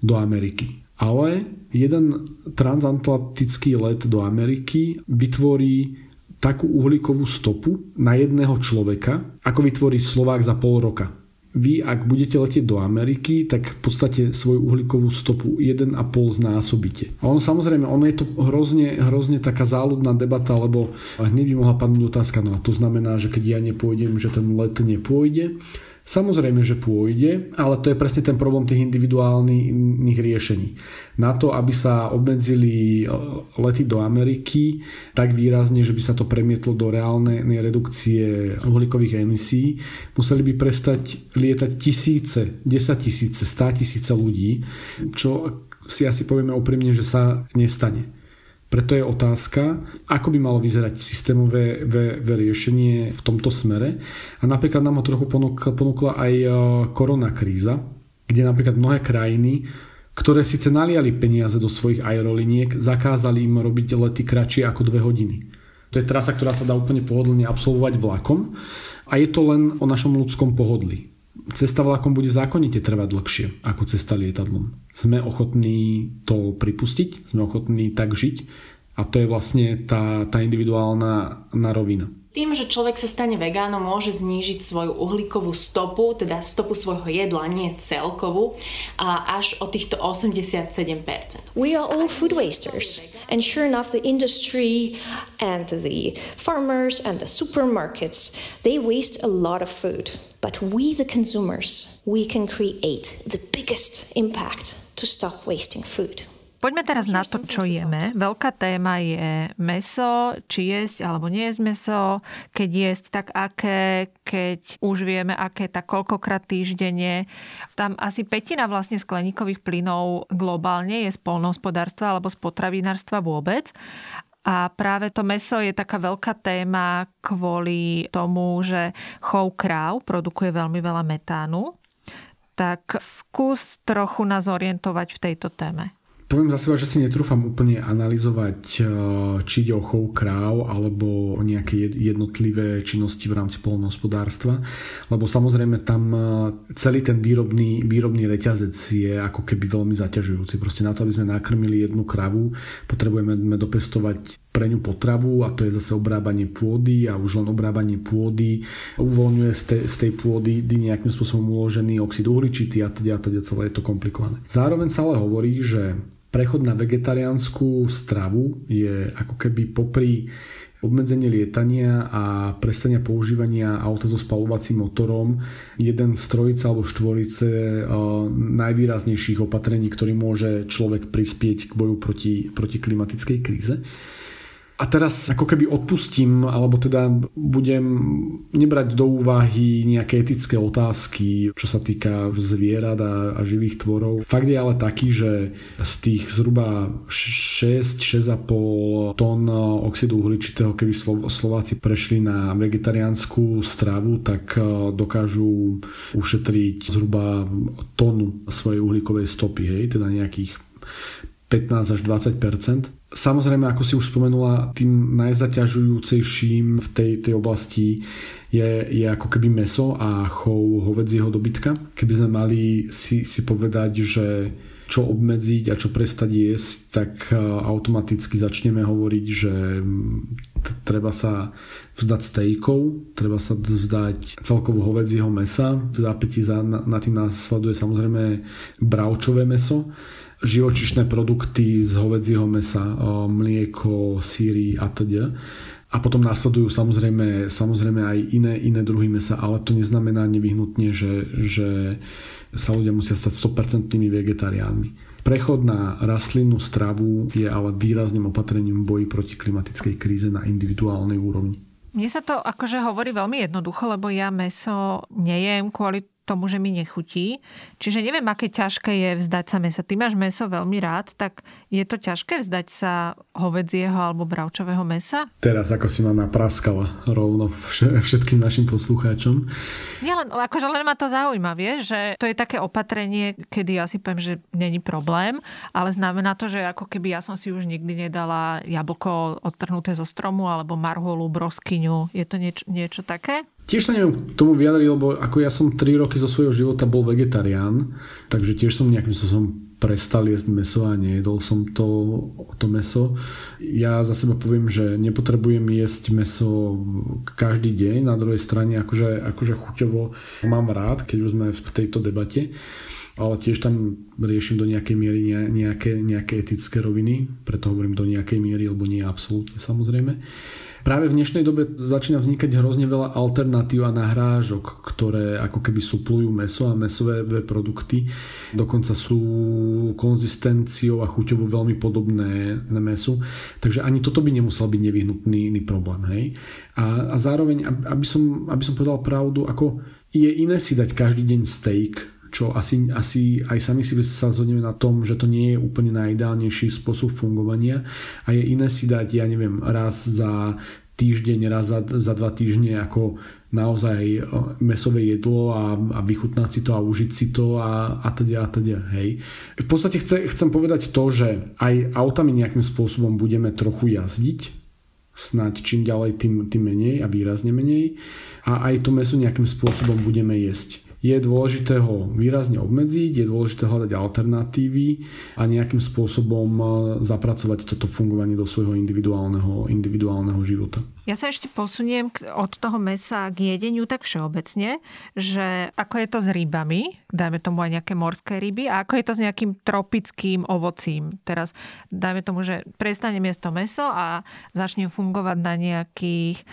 do Ameriky. Ale jeden transatlantický let do Ameriky vytvorí takú uhlíkovú stopu na jedného človeka, ako vytvorí Slovák za pol roka vy, ak budete letieť do Ameriky, tak v podstate svoju uhlíkovú stopu 1,5 znásobíte. A ono samozrejme, ono je to hrozne, hrozne taká záľudná debata, lebo hneď by mohla padnúť otázka, no a to znamená, že keď ja nepôjdem, že ten let nepôjde. Samozrejme, že pôjde, ale to je presne ten problém tých individuálnych riešení. Na to, aby sa obmedzili e, lety do Ameriky tak výrazne, že by sa to premietlo do reálnej redukcie uhlíkových emisí, museli by prestať lietať tisíce, desať tisíce, stá tisíce ľudí, čo si asi povieme úprimne, že sa nestane. Preto je otázka, ako by malo vyzerať systémové ve, ve riešenie v tomto smere. A napríklad nám ho trochu ponúkla, ponúkla aj e, korona kríza, kde napríklad mnohé krajiny, ktoré síce naliali peniaze do svojich aeroliniek, zakázali im robiť lety kratšie ako dve hodiny. To je trasa, ktorá sa dá úplne pohodlne absolvovať vlakom a je to len o našom ľudskom pohodlí cesta vlakom bude zákonite trvať dlhšie ako cesta lietadlom. Sme ochotní to pripustiť, sme ochotní tak žiť a to je vlastne tá, tá individuálna na rovina. Tým, že človek sa stane vegánom, môže znížiť svoju uhlíkovú stopu, teda stopu svojho jedla, nie celkovú, a až o týchto 87%. We are all food wasters. And sure enough, the industry and the farmers and the supermarkets, they waste a lot of food. But we, the consumers, we can create the biggest impact to stop wasting food. Poďme teraz na to, čo jeme. Veľká téma je meso, či jesť alebo nie jesť meso. Keď jesť, tak aké, keď už vieme, aké, tak koľkokrát týždenne. Tam asi petina vlastne skleníkových plynov globálne je z polnohospodárstva alebo z potravinárstva vôbec. A práve to meso je taká veľká téma kvôli tomu, že chov kráv produkuje veľmi veľa metánu. Tak skús trochu nás orientovať v tejto téme. Poviem za seba, že si netrúfam úplne analyzovať, eh, či ide o chov kráv alebo o nejaké jednotlivé činnosti v rámci polnohospodárstva, lebo samozrejme tam eh, celý ten výrobný, výrobný reťazec je ako keby veľmi zaťažujúci. Proste na to, aby sme nakrmili jednu kravu, potrebujeme dopestovať pre ňu potravu a to je zase obrábanie pôdy a už len obrábanie pôdy uvoľňuje z tej, z tej pôdy nejakým spôsobom uložený oxid uhličitý a teda, a teda celé je to komplikované. Zároveň sa ale hovorí, že prechod na vegetariánsku stravu je ako keby popri obmedzenie lietania a prestania používania auta so spalovacím motorom jeden z trojice alebo štvorice eh, najvýraznejších opatrení, ktorý môže človek prispieť k boju proti, proti klimatickej kríze. A teraz ako keby odpustím, alebo teda budem nebrať do úvahy nejaké etické otázky, čo sa týka už zvierat a, a živých tvorov. Fakt je ale taký, že z tých zhruba 6-6,5 tón oxidu uhličitého, keby Slováci prešli na vegetariánsku stravu, tak e, dokážu ušetriť zhruba tonu svojej uhlíkovej stopy, hej, teda nejakých 15 až 20 Samozrejme, ako si už spomenula, tým najzaťažujúcejším v tej, tej oblasti je, je ako keby meso a chov hovedzieho dobytka. Keby sme mali si, si povedať, že čo obmedziť a čo prestať jesť, tak e, automaticky začneme hovoriť, že treba sa vzdať stejkov, treba sa vzdať celkovo hovedzieho mesa. V zápäti za, na, na tým následuje samozrejme bravčové meso živočišné produkty z hovedzieho mesa, mlieko, síry a teda. A potom následujú samozrejme, samozrejme aj iné, iné druhy mesa, ale to neznamená nevyhnutne, že, že sa ľudia musia stať 100% vegetariánmi. Prechod na rastlinnú stravu je ale výrazným opatrením v boji proti klimatickej kríze na individuálnej úrovni. Mne sa to akože hovorí veľmi jednoducho, lebo ja meso nejem kvôli tomu, že mi nechutí. Čiže neviem, aké ťažké je vzdať sa mesa. Ty máš meso veľmi rád, tak je to ťažké vzdať sa hovedzieho alebo bravčového mesa? Teraz ako si ma napraskala rovno všetkým našim poslucháčom. len, akože len ma to zaujíma, vieš, že to je také opatrenie, kedy ja si poviem, že není problém, ale znamená to, že ako keby ja som si už nikdy nedala jablko odtrhnuté zo stromu alebo marholu, broskyňu. Je to nieč, niečo také? Tiež sa neviem k tomu vyjadriť, lebo ako ja som 3 roky zo svojho života bol vegetarián, takže tiež som nejakým spôsobom prestal jesť meso a nejedol som to, to meso. Ja za seba poviem, že nepotrebujem jesť meso každý deň, na druhej strane akože, akože chuťovo mám rád, keď už sme v tejto debate ale tiež tam riešim do nejakej miery nejaké, nejaké etické roviny, preto hovorím do nejakej miery, lebo nie absolútne samozrejme. Práve v dnešnej dobe začína vznikať hrozne veľa alternatív a nahrážok, ktoré ako keby suplujú meso a mesové produkty. Dokonca sú konzistenciou a chuťovo veľmi podobné na mesu. Takže ani toto by nemusel byť nevyhnutný problém. Hej? A, a zároveň, aby som, aby som povedal pravdu, ako je iné si dať každý deň steak, čo asi, asi aj sami si sa zhodneme na tom, že to nie je úplne najideálnejší spôsob fungovania a je iné si dať, ja neviem, raz za týždeň, raz za, za dva týždne ako naozaj mesové jedlo a, a vychutnať si to a užiť si to a, a teda a teda, hej. V podstate chce, chcem povedať to, že aj autami nejakým spôsobom budeme trochu jazdiť, snáď čím ďalej tým, tým menej a výrazne menej a aj to meso nejakým spôsobom budeme jesť je dôležité ho výrazne obmedziť, je dôležité hľadať alternatívy a nejakým spôsobom e, zapracovať toto fungovanie do svojho individuálneho, individuálneho života. Ja sa ešte posuniem od toho mesa k jedeniu tak všeobecne, že ako je to s rybami, dajme tomu aj nejaké morské ryby, a ako je to s nejakým tropickým ovocím. Teraz dajme tomu, že prestane miesto meso a začnem fungovať na nejakých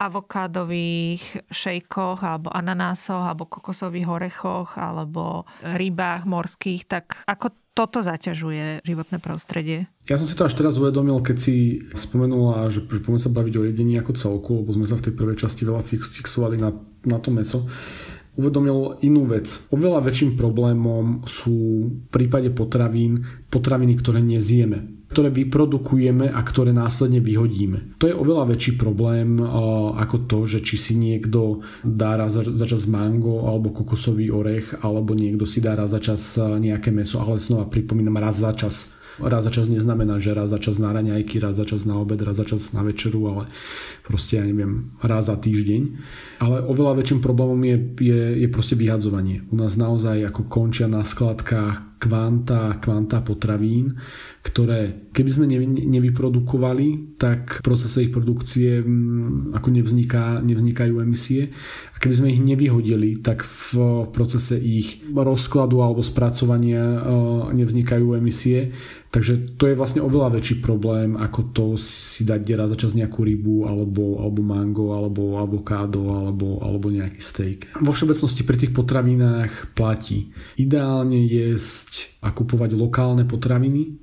avokádových šejkoch alebo ananásoch alebo kokosových orechoch alebo rybách morských, tak ako toto zaťažuje životné prostredie? Ja som si to až teraz uvedomil, keď si spomenula, že, že poďme sa baviť o jedení ako celku, lebo sme sa v tej prvej časti veľa fix, fixovali na, na to meso uvedomil inú vec. Oveľa väčším problémom sú v prípade potravín potraviny, ktoré nezjeme ktoré vyprodukujeme a ktoré následne vyhodíme. To je oveľa väčší problém ako to, že či si niekto dá raz za čas mango alebo kokosový orech alebo niekto si dá raz za čas nejaké meso, ale znova pripomínam raz za čas raz za čas neznamená, že raz za čas na raňajky, raz za čas na obed, raz za čas na večeru, ale proste, ja neviem, raz za týždeň. Ale oveľa väčším problémom je, je, je proste vyhadzovanie. U nás naozaj ako končia na skladkách kvanta, kvanta potravín, ktoré keby sme nevyprodukovali, tak v procese ich produkcie mm, ako nevzniká, nevznikajú emisie. A keby sme ich nevyhodili, tak v procese ich rozkladu alebo spracovania e, nevznikajú emisie. Takže to je vlastne oveľa väčší problém, ako to si dať raz za čas nejakú rybu, alebo, alebo mango, alebo avokádo, alebo, alebo nejaký steak. Vo všeobecnosti pri tých potravinách platí ideálne jesť a kupovať lokálne potraviny,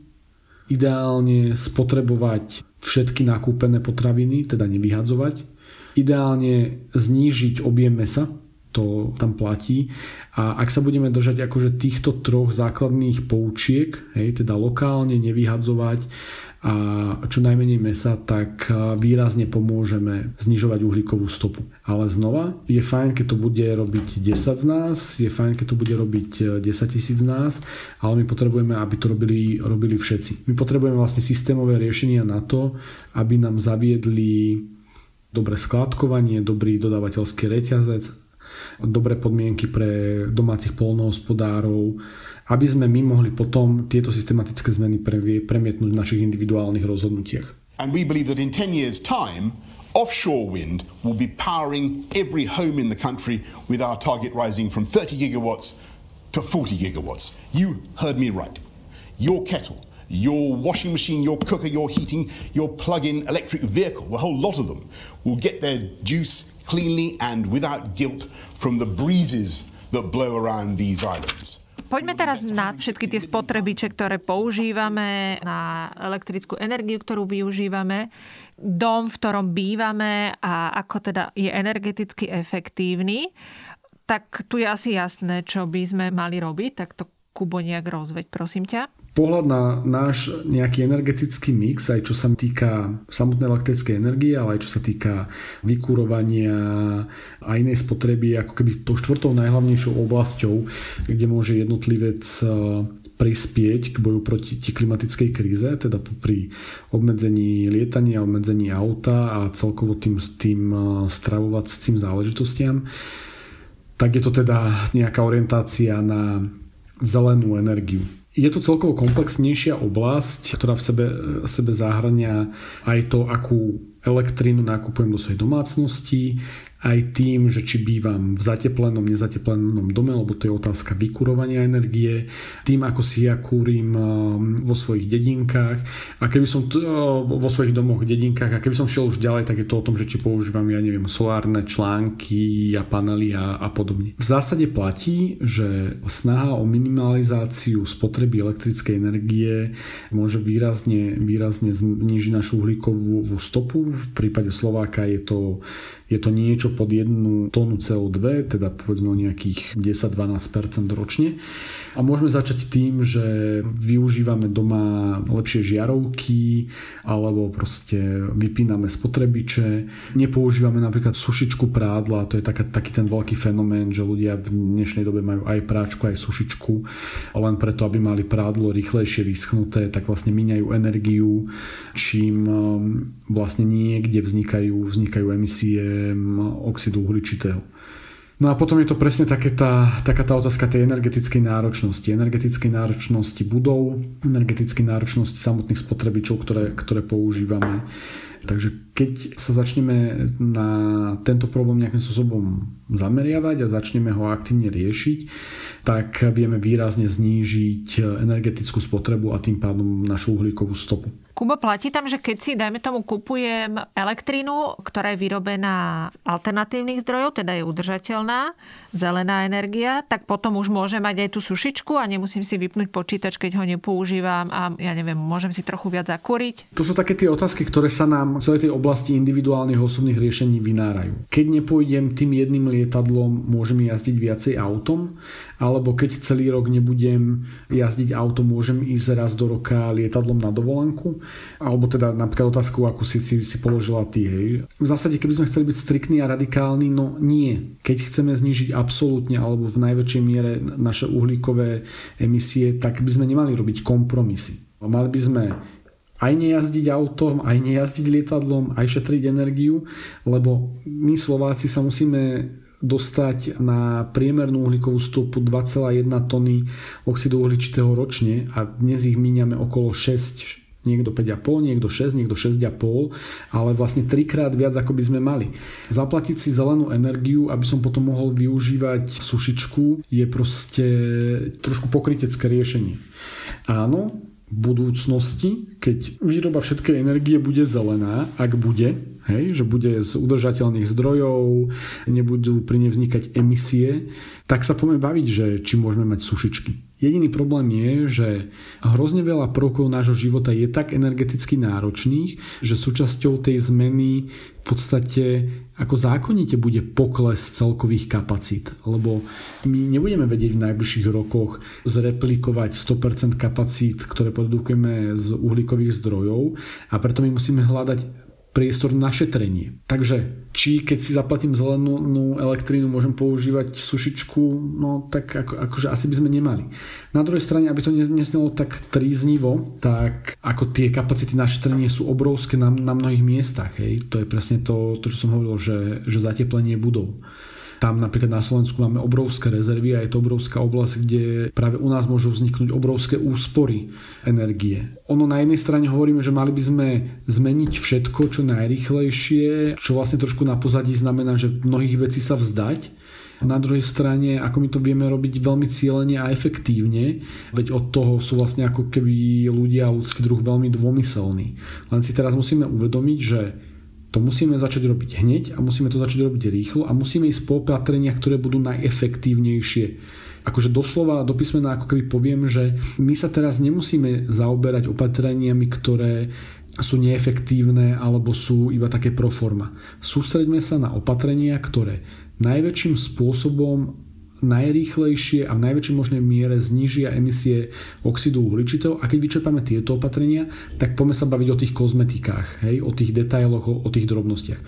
ideálne spotrebovať všetky nakúpené potraviny, teda nevyhadzovať. Ideálne znížiť objem mesa, to tam platí. A ak sa budeme držať akože týchto troch základných poučiek, hej, teda lokálne nevyhadzovať a čo najmenej mesa, tak výrazne pomôžeme znižovať uhlíkovú stopu. Ale znova, je fajn, keď to bude robiť 10 z nás, je fajn, keď to bude robiť 10 tisíc z nás, ale my potrebujeme, aby to robili, robili všetci. My potrebujeme vlastne systémové riešenia na to, aby nám zaviedli dobré skladkovanie, dobrý dodávateľský reťazec, dobré podmienky pre domácich polnohospodárov, aby sme my mohli potom tieto systematické zmeny premietnúť v našich individuálnych rozhodnutiach. And we believe that in 10 years time offshore wind will be powering every home in the country with our target rising from 30 gigawatts to 40 gigawatts. You heard me right. Your kettle, your washing machine, your cooker, your heating, your plug-in electric vehicle, the whole lot of them will get their juice cleanly and without guilt from the breezes that blow around these islands. Poďme teraz na všetky tie spotrebiče, ktoré používame, na elektrickú energiu, ktorú využívame, dom, v ktorom bývame a ako teda je energeticky efektívny. Tak tu je asi jasné, čo by sme mali robiť. Tak to Kubo nejak rozveď, prosím ťa pohľad na náš nejaký energetický mix, aj čo sa týka samotnej elektrickej energie, ale aj čo sa týka vykurovania a inej spotreby, ako keby tou štvrtou najhlavnejšou oblasťou, kde môže jednotlivec e, prispieť k boju proti klimatickej kríze, teda pri obmedzení lietania, obmedzení auta a celkovo tým, tým e, stravovacím záležitostiam, tak je to teda nejaká orientácia na zelenú energiu. Je to celkovo komplexnejšia oblasť, ktorá v sebe, sebe zahrania aj to, akú elektrínu nakupujem do svojej domácnosti, aj tým, že či bývam v zateplenom, nezateplenom dome, lebo to je otázka vykurovania energie, tým, ako si ja kúrim um, vo svojich dedinkách a keby som t- uh, vo svojich domoch, dedinkách a keby som šiel už ďalej, tak je to o tom, že či používam, ja neviem, solárne články a panely a, a podobne. V zásade platí, že snaha o minimalizáciu spotreby elektrickej energie môže výrazne, výrazne znižiť našu uhlíkovú stopu. V prípade Slováka je to, je to niečo pod jednu tónu CO2, teda povedzme o nejakých 10-12% ročne. A môžeme začať tým, že využívame doma lepšie žiarovky alebo proste vypíname spotrebiče. Nepoužívame napríklad sušičku prádla, to je taká, taký ten veľký fenomén, že ľudia v dnešnej dobe majú aj práčku, aj sušičku, len preto, aby mali prádlo rýchlejšie vyschnuté, tak vlastne míňajú energiu, čím um, vlastne niekde vznikajú, vznikajú emisie um, oxidu uhličitého. No a potom je to presne také tá, taká tá otázka tej energetickej náročnosti. Energetickej náročnosti budov, energetickej náročnosti samotných spotrebičov, ktoré, ktoré používame. Takže keď sa začneme na tento problém nejakým spôsobom zameriavať a začneme ho aktívne riešiť, tak vieme výrazne znížiť energetickú spotrebu a tým pádom našu uhlíkovú stopu. Kuba, platí tam, že keď si, dajme tomu, kupujem elektrínu, ktorá je vyrobená z alternatívnych zdrojov, teda je udržateľná, zelená energia, tak potom už môžem mať aj tú sušičku a nemusím si vypnúť počítač, keď ho nepoužívam a ja neviem, môžem si trochu viac zakúriť. To sú také tie otázky, ktoré sa nám v celej tej oblasti individuálnych osobných riešení vynárajú. Keď nepôjdem tým jedným lietadlom, môžem jazdiť viacej autom, alebo keď celý rok nebudem jazdiť autom, môžem ísť raz do roka lietadlom na dovolenku alebo teda napríklad otázku, akú si, si, si položila ty, hej. V zásade, keby sme chceli byť striktní a radikálni, no nie. Keď chceme znižiť absolútne alebo v najväčšej miere naše uhlíkové emisie, tak by sme nemali robiť kompromisy. Mali by sme aj nejazdiť autom, aj nejazdiť lietadlom, aj šetriť energiu, lebo my Slováci sa musíme dostať na priemernú uhlíkovú stopu 2,1 tony oxidu uhličitého ročne a dnes ich míňame okolo 6 niekto 5,5, niekto 6, niekto 6,5, ale vlastne trikrát viac ako by sme mali. Zaplatiť si zelenú energiu, aby som potom mohol využívať sušičku, je proste trošku pokrytecké riešenie. Áno, budúcnosti, keď výroba všetkej energie bude zelená, ak bude, hej, že bude z udržateľných zdrojov, nebudú pri nej vznikať emisie, tak sa poďme baviť, že či môžeme mať sušičky Jediný problém je, že hrozne veľa prvkov nášho života je tak energeticky náročných, že súčasťou tej zmeny v podstate ako zákonite bude pokles celkových kapacít, lebo my nebudeme vedieť v najbližších rokoch zreplikovať 100% kapacít, ktoré produkujeme z uhlíkových zdrojov a preto my musíme hľadať priestor na šetrenie. Takže či keď si zaplatím zelenú elektrínu, môžem používať sušičku, no tak ako, akože asi by sme nemali. Na druhej strane, aby to nesnelo tak tríznivo, tak ako tie kapacity na šetrenie sú obrovské na, na mnohých miestach. Hej. To je presne to, to čo som hovoril, že, že zateplenie budov. Tam napríklad na Slovensku máme obrovské rezervy a je to obrovská oblasť, kde práve u nás môžu vzniknúť obrovské úspory energie. Ono na jednej strane hovoríme, že mali by sme zmeniť všetko čo najrychlejšie, čo vlastne trošku na pozadí znamená, že mnohých vecí sa vzdať. Na druhej strane, ako my to vieme robiť veľmi cieľene a efektívne, veď od toho sú vlastne ako keby ľudia a ľudský druh veľmi dômyselní. Len si teraz musíme uvedomiť, že to musíme začať robiť hneď a musíme to začať robiť rýchlo a musíme ísť po opatreniach, ktoré budú najefektívnejšie. Akože doslova do písmena ako keby poviem, že my sa teraz nemusíme zaoberať opatreniami, ktoré sú neefektívne alebo sú iba také proforma. Sústreďme sa na opatrenia, ktoré najväčším spôsobom najrýchlejšie a v najväčšej možnej miere znižia emisie oxidu uhličitého a keď vyčerpáme tieto opatrenia, tak poďme sa baviť o tých kozmetikách, hej, o tých detailoch, o, o tých drobnostiach.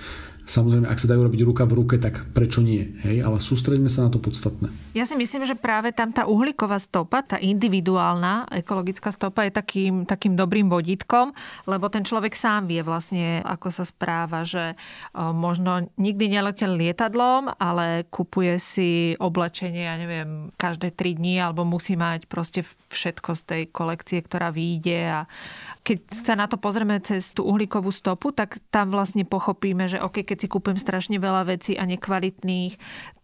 Samozrejme, ak sa dajú robiť ruka v ruke, tak prečo nie? Hej? Ale sústreďme sa na to podstatné. Ja si myslím, že práve tam tá uhlíková stopa, tá individuálna ekologická stopa je takým, takým dobrým vodítkom, lebo ten človek sám vie vlastne, ako sa správa, že možno nikdy neletel lietadlom, ale kupuje si oblečenie, ja neviem, každé tri dní, alebo musí mať proste všetko z tej kolekcie, ktorá vyjde a keď sa na to pozrieme cez tú uhlíkovú stopu, tak tam vlastne pochopíme, že OK, keď si kúpim strašne veľa vecí a nekvalitných,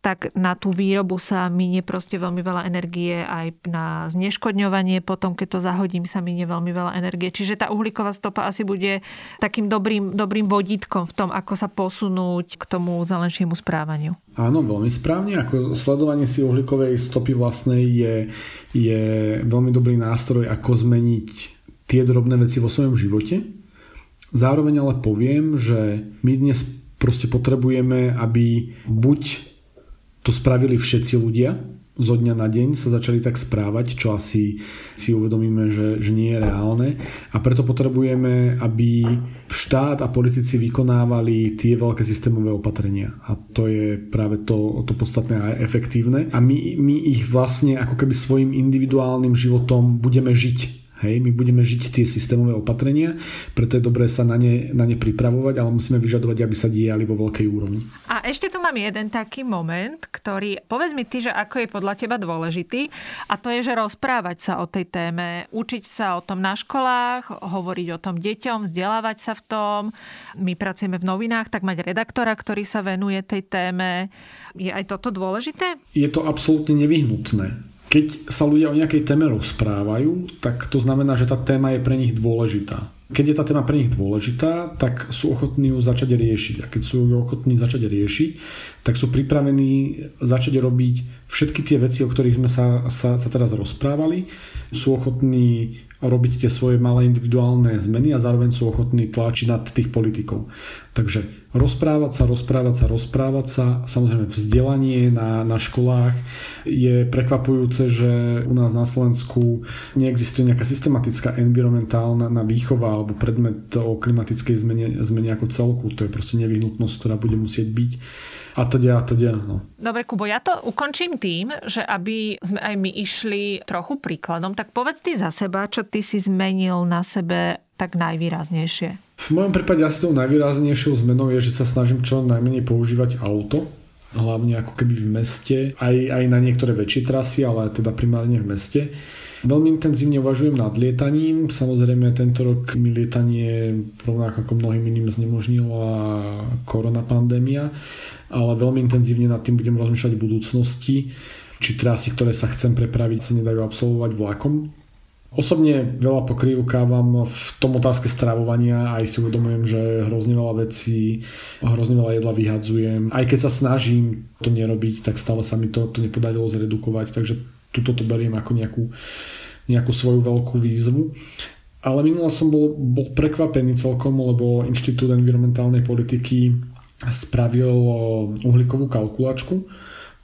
tak na tú výrobu sa minie proste veľmi veľa energie, aj na zneškodňovanie potom, keď to zahodím, sa minie veľmi veľa energie. Čiže tá uhlíková stopa asi bude takým dobrým, dobrým vodítkom v tom, ako sa posunúť k tomu zelenšiemu správaniu. Áno, veľmi správne. Ako sledovanie si uhlíkovej stopy vlastnej je, je veľmi dobrý nástroj, ako zmeniť tie drobné veci vo svojom živote. Zároveň ale poviem, že my dnes proste potrebujeme, aby buď to spravili všetci ľudia, zo dňa na deň sa začali tak správať, čo asi si uvedomíme, že, že nie je reálne. A preto potrebujeme, aby štát a politici vykonávali tie veľké systémové opatrenia. A to je práve to, to podstatné a efektívne. A my, my ich vlastne ako keby svojim individuálnym životom budeme žiť Hej, my budeme žiť tie systémové opatrenia, preto je dobré sa na ne, na ne pripravovať, ale musíme vyžadovať, aby sa diali vo veľkej úrovni. A ešte tu mám jeden taký moment, ktorý, povedz mi ty, že ako je podľa teba dôležitý, a to je, že rozprávať sa o tej téme, učiť sa o tom na školách, hovoriť o tom deťom, vzdelávať sa v tom. My pracujeme v novinách, tak mať redaktora, ktorý sa venuje tej téme. Je aj toto dôležité? Je to absolútne nevyhnutné keď sa ľudia o nejakej téme rozprávajú, tak to znamená, že tá téma je pre nich dôležitá. Keď je tá téma pre nich dôležitá, tak sú ochotní ju začať riešiť. A keď sú ju ochotní začať riešiť, tak sú pripravení začať robiť všetky tie veci, o ktorých sme sa, sa, sa teraz rozprávali. Sú ochotní robiť tie svoje malé individuálne zmeny a zároveň sú ochotní tlačiť nad tých politikov. Takže rozprávať sa, rozprávať sa, rozprávať sa, samozrejme vzdelanie na, na školách. Je prekvapujúce, že u nás na Slovensku neexistuje nejaká systematická environmentálna na výchova alebo predmet o klimatickej zmene, zmene ako celku. To je proste nevyhnutnosť, ktorá bude musieť byť a teda, a teda. No. Dobre, Kubo, ja to ukončím tým, že aby sme aj my išli trochu príkladom, tak povedz ty za seba, čo ty si zmenil na sebe tak najvýraznejšie. V mojom prípade asi tou najvýraznejšou zmenou je, že sa snažím čo najmenej používať auto hlavne ako keby v meste, aj, aj na niektoré väčšie trasy, ale teda primárne v meste. Veľmi intenzívne uvažujem nad lietaním. Samozrejme, tento rok mi lietanie rovnako ako mnohým iným znemožnila korona pandémia, ale veľmi intenzívne nad tým budem rozmýšľať v budúcnosti, či trasy, ktoré sa chcem prepraviť, sa nedajú absolvovať vlakom. Osobne veľa pokrývkávam v tom otázke stravovania, aj si uvedomujem, že hrozne veľa vecí, hrozne veľa jedla vyhadzujem. Aj keď sa snažím to nerobiť, tak stále sa mi to, to nepodarilo zredukovať, takže tuto to beriem ako nejakú, nejakú svoju veľkú výzvu. Ale minule som bol, bol prekvapený celkom, lebo Inštitút environmentálnej politiky spravil uhlíkovú kalkulačku,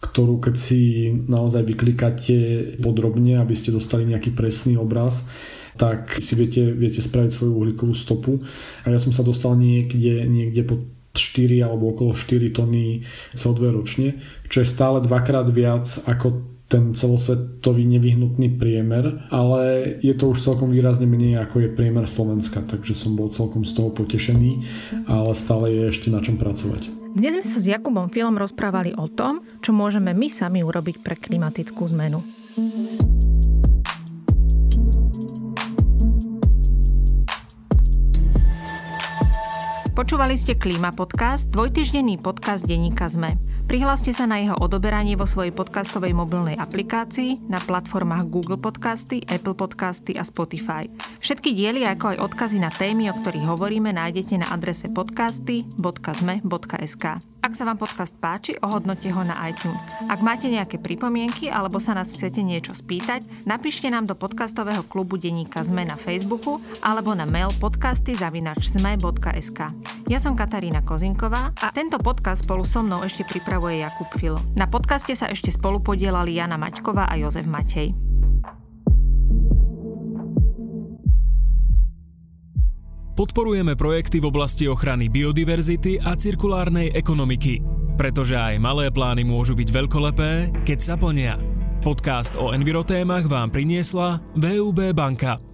ktorú keď si naozaj vyklikáte podrobne, aby ste dostali nejaký presný obraz, tak si viete, viete spraviť svoju uhlíkovú stopu. A ja som sa dostal niekde, niekde po 4 alebo okolo 4 tony CO2 ročne, čo je stále dvakrát viac ako ten celosvetový nevyhnutný priemer, ale je to už celkom výrazne menej ako je priemer Slovenska, takže som bol celkom z toho potešený, ale stále je ešte na čom pracovať. Dnes sme sa s Jakubom Filom rozprávali o tom, čo môžeme my sami urobiť pre klimatickú zmenu. Počúvali ste Klíma podcast, dvojtyždenný podcast denníka ZME. Prihláste sa na jeho odoberanie vo svojej podcastovej mobilnej aplikácii na platformách Google Podcasty, Apple Podcasty a Spotify. Všetky diely ako aj odkazy na témy, o ktorých hovoríme, nájdete na adrese podcasty.zme.sk. Ak sa vám podcast páči, ohodnote ho na iTunes. Ak máte nejaké pripomienky alebo sa nás chcete niečo spýtať, napíšte nám do podcastového klubu denníka ZME na Facebooku alebo na mail podcasty.zme.sk. Ja som Katarína Kozinková a tento podcast spolu so mnou ešte pripravuje Jakub Filo. Na podcaste sa ešte spolu podielali Jana Maťková a Jozef Matej. Podporujeme projekty v oblasti ochrany biodiverzity a cirkulárnej ekonomiky, pretože aj malé plány môžu byť veľkolepé, keď sa plnia. Podcast o envirotémach vám priniesla VUB banka.